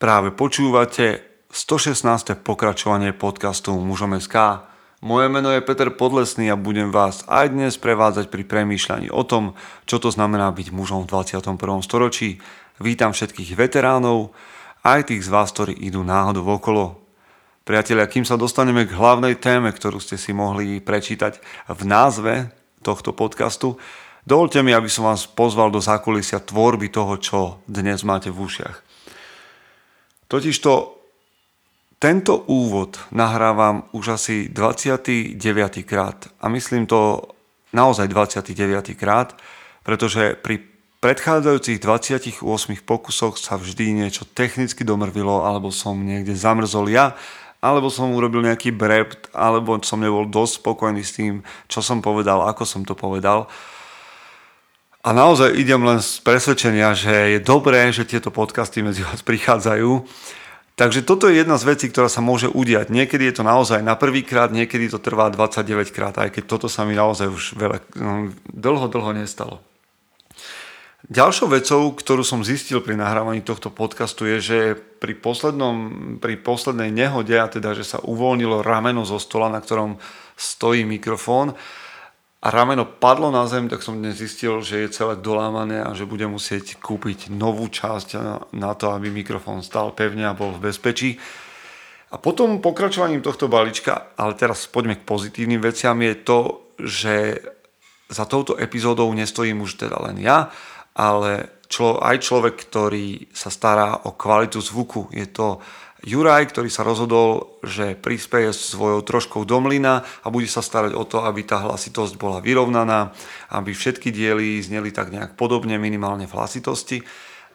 Práve počúvate 116. pokračovanie podcastu Mužom.sk. Moje meno je Peter Podlesný a budem vás aj dnes prevádzať pri premýšľaní o tom, čo to znamená byť mužom v 21. storočí. Vítam všetkých veteránov, aj tých z vás, ktorí idú náhodou okolo. Priatelia, kým sa dostaneme k hlavnej téme, ktorú ste si mohli prečítať v názve tohto podcastu, dovolte mi, aby som vás pozval do zákulisia tvorby toho, čo dnes máte v ušiach. Totižto tento úvod nahrávam už asi 29. krát a myslím to naozaj 29. krát, pretože pri predchádzajúcich 28 pokusoch sa vždy niečo technicky domrvilo, alebo som niekde zamrzol ja, alebo som urobil nejaký brept, alebo som nebol dosť spokojný s tým, čo som povedal, ako som to povedal. A naozaj idem len z presvedčenia, že je dobré, že tieto podcasty medzi vás prichádzajú. Takže toto je jedna z vecí, ktorá sa môže udiať. Niekedy je to naozaj na prvý krát, niekedy to trvá 29 krát, aj keď toto sa mi naozaj už veľa, no, dlho, dlho nestalo. Ďalšou vecou, ktorú som zistil pri nahrávaní tohto podcastu je, že pri, poslednom, pri poslednej nehode, a teda, že sa uvoľnilo rameno zo stola, na ktorom stojí mikrofón, a rameno padlo na zem, tak som dnes zistil, že je celé dolámané a že budem musieť kúpiť novú časť na to, aby mikrofón stal pevne a bol v bezpečí. A potom pokračovaním tohto balíčka, ale teraz poďme k pozitívnym veciam, je to, že za touto epizódou nestojím už teda len ja, ale aj človek, ktorý sa stará o kvalitu zvuku. Je to Juraj, ktorý sa rozhodol, že prispieje svojou troškou do mlyna a bude sa starať o to, aby tá hlasitosť bola vyrovnaná, aby všetky diely zneli tak nejak podobne, minimálne v hlasitosti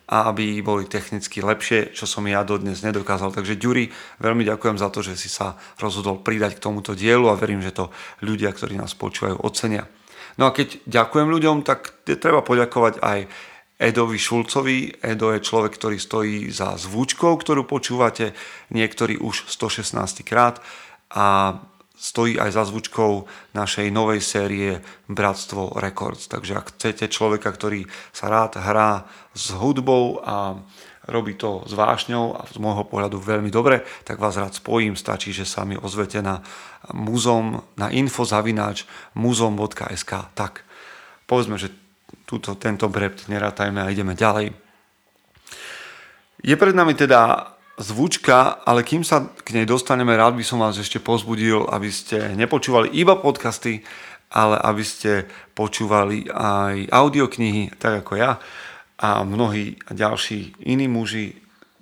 a aby boli technicky lepšie, čo som ja dodnes nedokázal. Takže Ďuri, veľmi ďakujem za to, že si sa rozhodol pridať k tomuto dielu a verím, že to ľudia, ktorí nás počúvajú, ocenia. No a keď ďakujem ľuďom, tak treba poďakovať aj Edovi Šulcovi. Edo je človek, ktorý stojí za zvučkou, ktorú počúvate, niektorí už 116 krát a stojí aj za zvučkou našej novej série Bratstvo Records. Takže ak chcete človeka, ktorý sa rád hrá s hudbou a robí to s vášňou a z môjho pohľadu veľmi dobre, tak vás rád spojím. Stačí, že sa mi ozvete na muzom, na infozavináč muzom.sk. Tak, povedzme, že túto, tento brept nerátajme a ideme ďalej. Je pred nami teda zvučka, ale kým sa k nej dostaneme, rád by som vás ešte pozbudil, aby ste nepočúvali iba podcasty, ale aby ste počúvali aj audioknihy, tak ako ja a mnohí ďalší iní muži.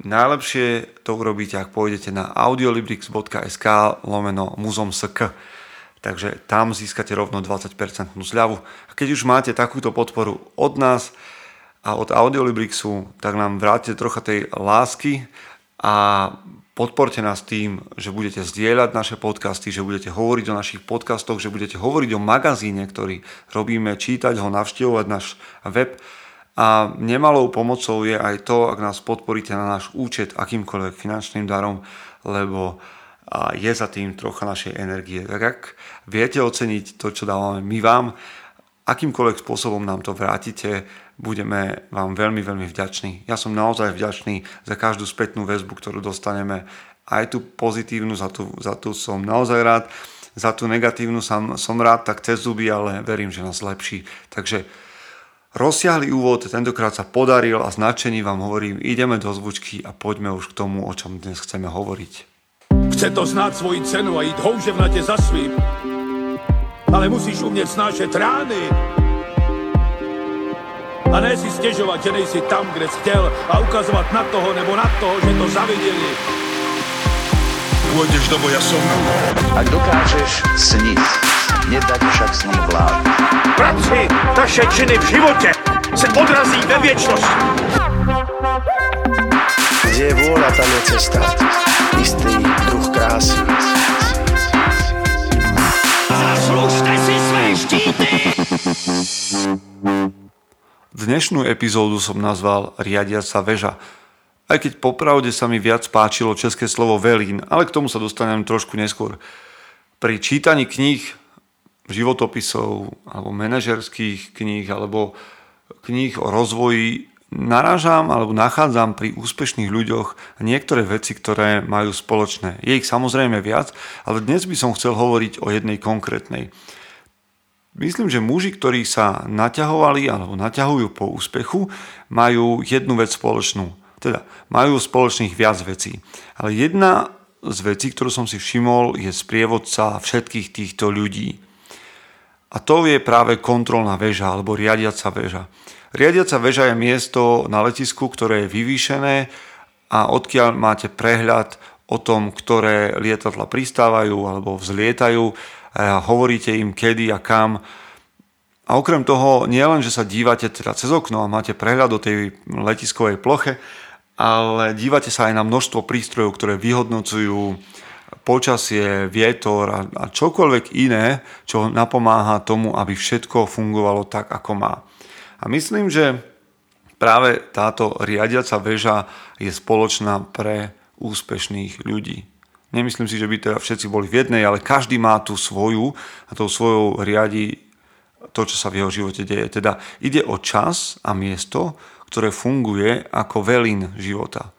Najlepšie to urobíte, ak pôjdete na audiolibrix.sk lomeno muzom.sk takže tam získate rovno 20% zľavu. A keď už máte takúto podporu od nás a od Audiolibrixu, tak nám vráte trocha tej lásky a podporte nás tým, že budete zdieľať naše podcasty, že budete hovoriť o našich podcastoch, že budete hovoriť o magazíne, ktorý robíme, čítať ho, navštevovať náš web. A nemalou pomocou je aj to, ak nás podporíte na náš účet akýmkoľvek finančným darom, lebo a je za tým trocha našej energie. Tak ak viete oceniť to, čo dávame my vám, akýmkoľvek spôsobom nám to vrátite, budeme vám veľmi, veľmi vďační. Ja som naozaj vďačný za každú spätnú väzbu, ktorú dostaneme. Aj tú pozitívnu, za tú, za tú som naozaj rád. Za tú negatívnu som, som rád tak cez zuby, ale verím, že nás lepší. Takže rozsiahly úvod tentokrát sa podaril a značení vám hovorím, ideme do zvučky a poďme už k tomu, o čom dnes chceme hovoriť. Chce to znát svoji cenu a jít houževnatě za svým. Ale musíš umět snášet rány. A ne si stěžovat, že nejsi tam, kde jsi chtěl a ukazovat na toho nebo na toho, že to zaviděli. Pôjdeš do boja som. Ak dokážeš sniť, nedať však sním vlád. Práci taše činy v životě se odrazí ve věčnosti. Kde je vôľa, tam je cesta. Istý druh krásy. Zaslužte si své štíty! Dnešnú epizódu som nazval Riadiaca väža. Aj keď popravde sa mi viac páčilo české slovo velín, ale k tomu sa dostanem trošku neskôr. Pri čítaní kníh, životopisov alebo manažerských kníh alebo kníh o rozvoji narážam alebo nachádzam pri úspešných ľuďoch niektoré veci, ktoré majú spoločné. Je ich samozrejme viac, ale dnes by som chcel hovoriť o jednej konkrétnej. Myslím, že muži, ktorí sa naťahovali alebo naťahujú po úspechu, majú jednu vec spoločnú. Teda majú spoločných viac vecí. Ale jedna z vecí, ktorú som si všimol, je sprievodca všetkých týchto ľudí. A to je práve kontrolná väža alebo riadiaca väža. Riadiaca väža je miesto na letisku, ktoré je vyvýšené a odkiaľ máte prehľad o tom, ktoré lietadla pristávajú alebo vzlietajú a hovoríte im kedy a kam. A okrem toho, nielen, že sa dívate teda cez okno a máte prehľad do tej letiskovej ploche, ale dívate sa aj na množstvo prístrojov, ktoré vyhodnocujú počasie, vietor a, a čokoľvek iné, čo napomáha tomu, aby všetko fungovalo tak, ako má. A myslím, že práve táto riadiaca väža je spoločná pre úspešných ľudí. Nemyslím si, že by teda všetci boli v jednej, ale každý má tú svoju a tou svojou riadi to, čo sa v jeho živote deje. Teda ide o čas a miesto, ktoré funguje ako velín života.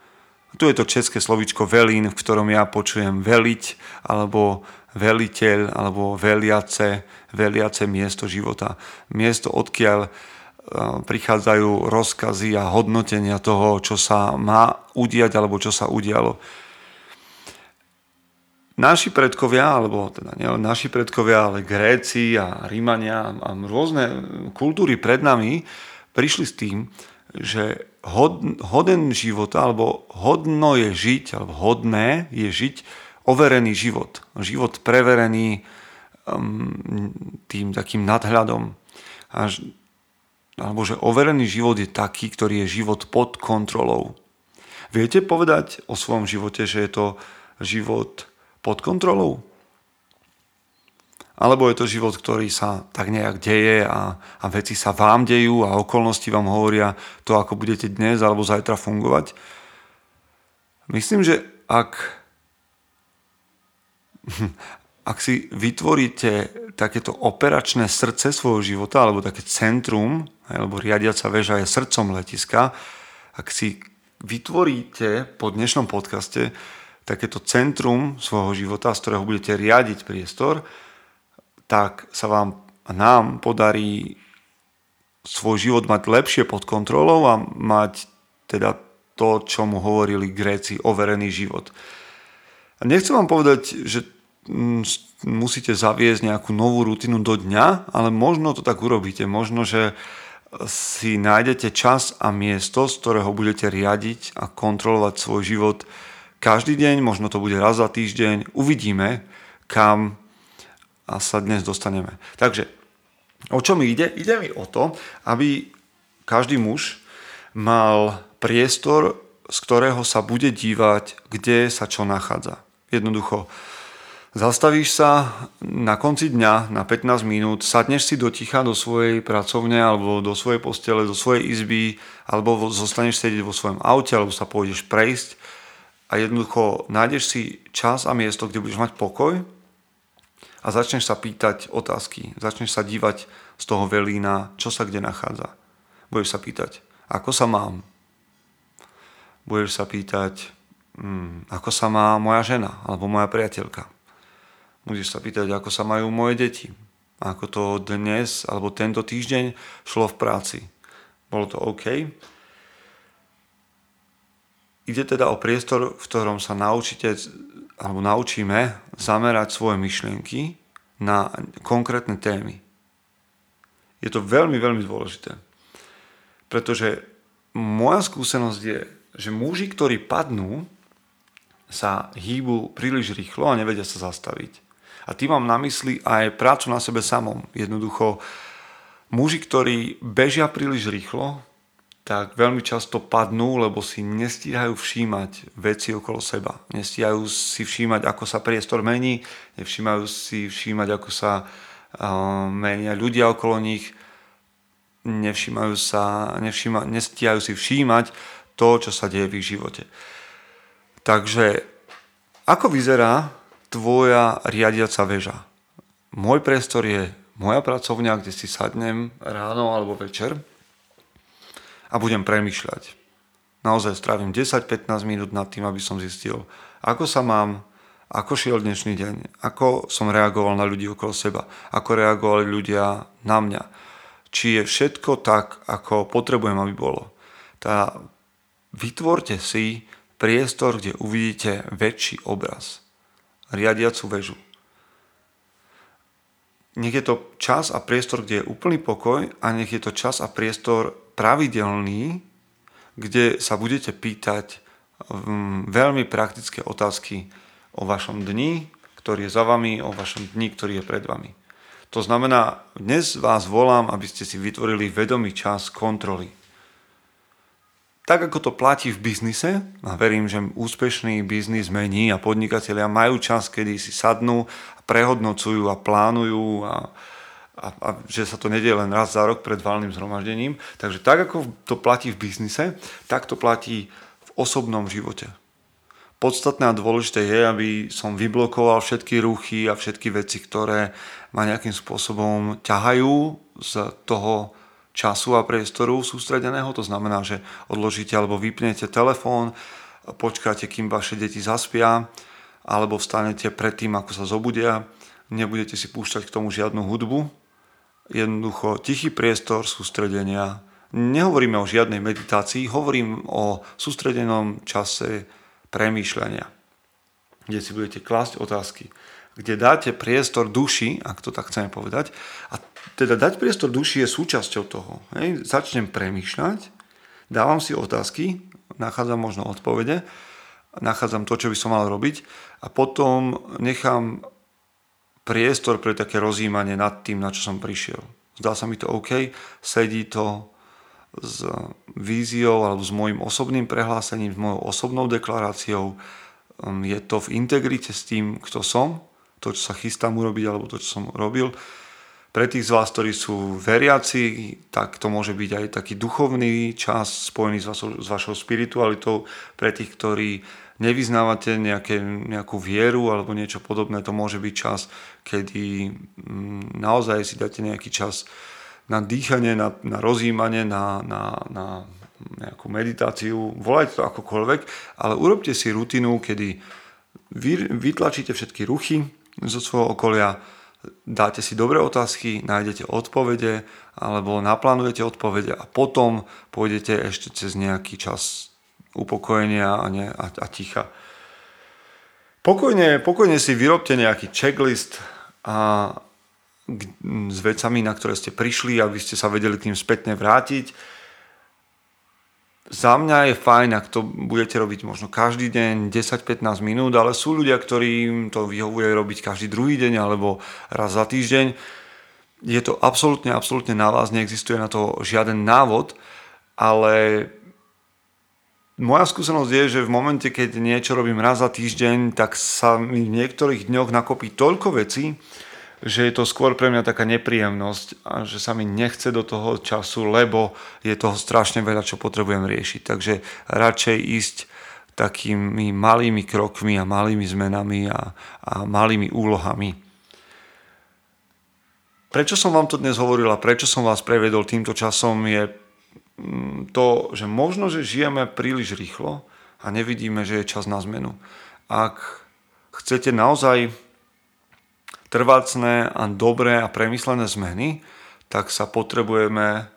Tu je to české slovičko velín, v ktorom ja počujem veliť, alebo veliteľ, alebo veliace, veliace miesto života. Miesto, odkiaľ prichádzajú rozkazy a hodnotenia toho, čo sa má udiať, alebo čo sa udialo. Naši predkovia, alebo teda nielen naši predkovia, ale Gréci a Rímania a rôzne kultúry pred nami prišli s tým, že hod, hoden života, alebo hodno je žiť, alebo hodné je žiť overený život. Život preverený um, tým takým nadhľadom. Až, alebo že overený život je taký, ktorý je život pod kontrolou. Viete povedať o svojom živote, že je to život pod kontrolou? Alebo je to život, ktorý sa tak nejak deje a, a veci sa vám dejú a okolnosti vám hovoria to, ako budete dnes alebo zajtra fungovať. Myslím, že ak, ak si vytvoríte takéto operačné srdce svojho života alebo také centrum, alebo riadiaca väža je srdcom letiska, ak si vytvoríte po dnešnom podcaste takéto centrum svojho života, z ktorého budete riadiť priestor, tak sa vám nám podarí svoj život mať lepšie pod kontrolou a mať teda to, čo mu hovorili Gréci, overený život. A nechcem vám povedať, že musíte zaviesť nejakú novú rutinu do dňa, ale možno to tak urobíte. Možno, že si nájdete čas a miesto, z ktorého budete riadiť a kontrolovať svoj život každý deň, možno to bude raz za týždeň. Uvidíme, kam a sa dnes dostaneme. Takže, o čo mi ide? Ide mi o to, aby každý muž mal priestor, z ktorého sa bude dívať, kde sa čo nachádza. Jednoducho, zastavíš sa na konci dňa na 15 minút, sadneš si do ticha do svojej pracovne alebo do svojej postele, do svojej izby, alebo zostaneš sedieť vo svojom aute, alebo sa pôjdeš prejsť a jednoducho nájdeš si čas a miesto, kde budeš mať pokoj a začneš sa pýtať otázky, začneš sa dívať z toho velína, čo sa kde nachádza. Budeš sa pýtať, ako sa mám. Budeš sa pýtať, hmm, ako sa má moja žena alebo moja priateľka. Budeš sa pýtať, ako sa majú moje deti. Ako to dnes alebo tento týždeň šlo v práci. Bolo to OK? Ide teda o priestor, v ktorom sa naučíte alebo naučíme zamerať svoje myšlienky na konkrétne témy. Je to veľmi, veľmi dôležité. Pretože moja skúsenosť je, že muži, ktorí padnú, sa hýbu príliš rýchlo a nevedia sa zastaviť. A tým mám na mysli aj prácu na sebe samom. Jednoducho, muži, ktorí bežia príliš rýchlo, tak veľmi často padnú, lebo si nestíhajú všímať veci okolo seba. Nestíhajú si všímať, ako sa priestor mení, nevšímajú si všímať, ako sa uh, menia ľudia okolo nich, nevšímajú sa, nevšíma, nestíhajú si všímať to, čo sa deje v ich živote. Takže ako vyzerá tvoja riadiaca väža? Môj priestor je moja pracovňa, kde si sadnem ráno alebo večer a budem premyšľať. Naozaj strávim 10-15 minút nad tým, aby som zistil, ako sa mám, ako šiel dnešný deň, ako som reagoval na ľudí okolo seba, ako reagovali ľudia na mňa. Či je všetko tak, ako potrebujem, aby bolo. Tá, vytvorte si priestor, kde uvidíte väčší obraz. Riadiacu väžu. Nech je to čas a priestor, kde je úplný pokoj a nech je to čas a priestor pravidelný, kde sa budete pýtať mm, veľmi praktické otázky o vašom dni, ktorý je za vami, o vašom dni, ktorý je pred vami. To znamená, dnes vás volám, aby ste si vytvorili vedomý čas kontroly. Tak ako to platí v biznise, a verím, že úspešný biznis mení a podnikatelia majú čas, kedy si sadnú, prehodnocujú a plánujú a, a, a že sa to nedie len raz za rok pred valným zhromaždením. Takže tak, ako to platí v biznise, tak to platí v osobnom živote. Podstatné a dôležité je, aby som vyblokoval všetky ruchy a všetky veci, ktoré ma nejakým spôsobom ťahajú z toho času a priestoru sústredeného. To znamená, že odložíte alebo vypnete telefón, počkáte, kým vaše deti zaspia, alebo vstanete predtým, ako sa zobudia, nebudete si púšťať k tomu žiadnu hudbu, jednoducho tichý priestor sústredenia. Nehovoríme o žiadnej meditácii, hovorím o sústredenom čase premýšľania, kde si budete klásť otázky, kde dáte priestor duši, ak to tak chceme povedať. A teda dať priestor duši je súčasťou toho. Hej. Začnem premýšľať, dávam si otázky, nachádzam možno odpovede, nachádzam to, čo by som mal robiť a potom nechám priestor pre také rozjímanie nad tým, na čo som prišiel. Zdá sa mi to OK, sedí to s víziou alebo s môjim osobným prehlásením, s mojou osobnou deklaráciou. Um, je to v integrite s tým, kto som, to, čo sa chystám urobiť alebo to, čo som robil. Pre tých z vás, ktorí sú veriaci, tak to môže byť aj taký duchovný čas spojený s vašou, s vašou spiritualitou. Pre tých, ktorí nevyznávate nejaké, nejakú vieru alebo niečo podobné, to môže byť čas, kedy mm, naozaj si dáte nejaký čas na dýchanie, na, na rozjímanie, na, na, na nejakú meditáciu, volajte to akokoľvek, ale urobte si rutinu, kedy vy, vytlačíte všetky ruchy zo svojho okolia, dáte si dobré otázky, nájdete odpovede alebo naplánujete odpovede a potom pôjdete ešte cez nejaký čas upokojenia a, ne, a, a ticha. Pokojne, pokojne si vyrobte nejaký checklist a, s vecami, na ktoré ste prišli, aby ste sa vedeli k tým spätne vrátiť. Za mňa je fajn, ak to budete robiť možno každý deň, 10-15 minút, ale sú ľudia, ktorým to vyhovuje robiť každý druhý deň alebo raz za týždeň. Je to absolútne, absolútne na vás, neexistuje na to žiaden návod, ale moja skúsenosť je, že v momente, keď niečo robím raz za týždeň, tak sa mi v niektorých dňoch nakopí toľko vecí, že je to skôr pre mňa taká nepríjemnosť a že sa mi nechce do toho času, lebo je toho strašne veľa, čo potrebujem riešiť. Takže radšej ísť takými malými krokmi a malými zmenami a, a malými úlohami. Prečo som vám to dnes hovoril a prečo som vás prevedol týmto časom je Mm, to, že možno, že žijeme príliš rýchlo a nevidíme, že je čas na zmenu. Ak chcete naozaj trvácne a dobré a premyslené zmeny, tak sa potrebujeme,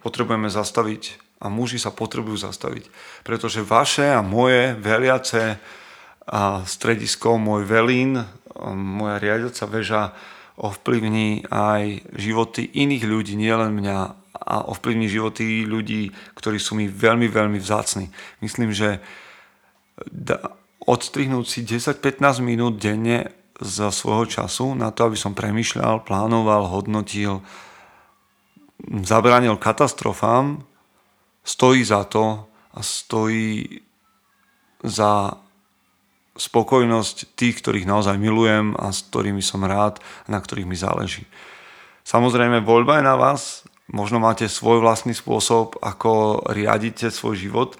potrebujeme zastaviť a muži sa potrebujú zastaviť. Pretože vaše a moje veliace a stredisko, môj velín, moja riadiaca väža ovplyvní aj životy iných ľudí, nielen mňa a ovplyvní životy ľudí, ktorí sú mi veľmi, veľmi vzácni. Myslím, že odstrihnúť si 10-15 minút denne za svojho času na to, aby som premyšľal, plánoval, hodnotil, zabránil katastrofám, stojí za to a stojí za spokojnosť tých, ktorých naozaj milujem a s ktorými som rád a na ktorých mi záleží. Samozrejme, voľba je na vás, Možno máte svoj vlastný spôsob, ako riadite svoj život,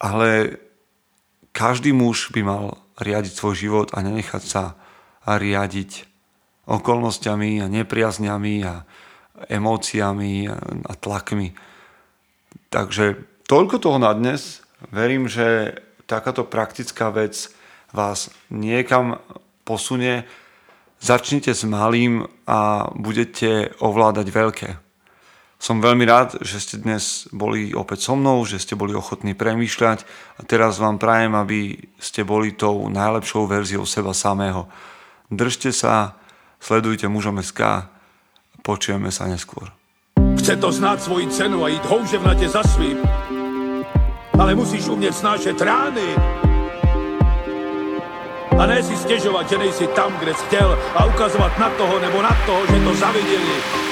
ale každý muž by mal riadiť svoj život a nenechať sa riadiť okolnostiami a nepriazňami a emóciami a tlakmi. Takže toľko toho na dnes. Verím, že takáto praktická vec vás niekam posunie. Začnite s malým a budete ovládať veľké. Som veľmi rád, že ste dnes boli opäť so mnou, že ste boli ochotní premýšľať a teraz vám prajem, aby ste boli tou najlepšou verziou seba samého. Držte sa, sledujte mužom SK, počujeme sa neskôr. Chce to znát svoji cenu a jít houževnatě za svým. Ale musíš umět snášet rány. A ne si stěžovat, že nejsi tam, kde jsi chtěl a ukazovat na toho nebo na toho, že to zaviděli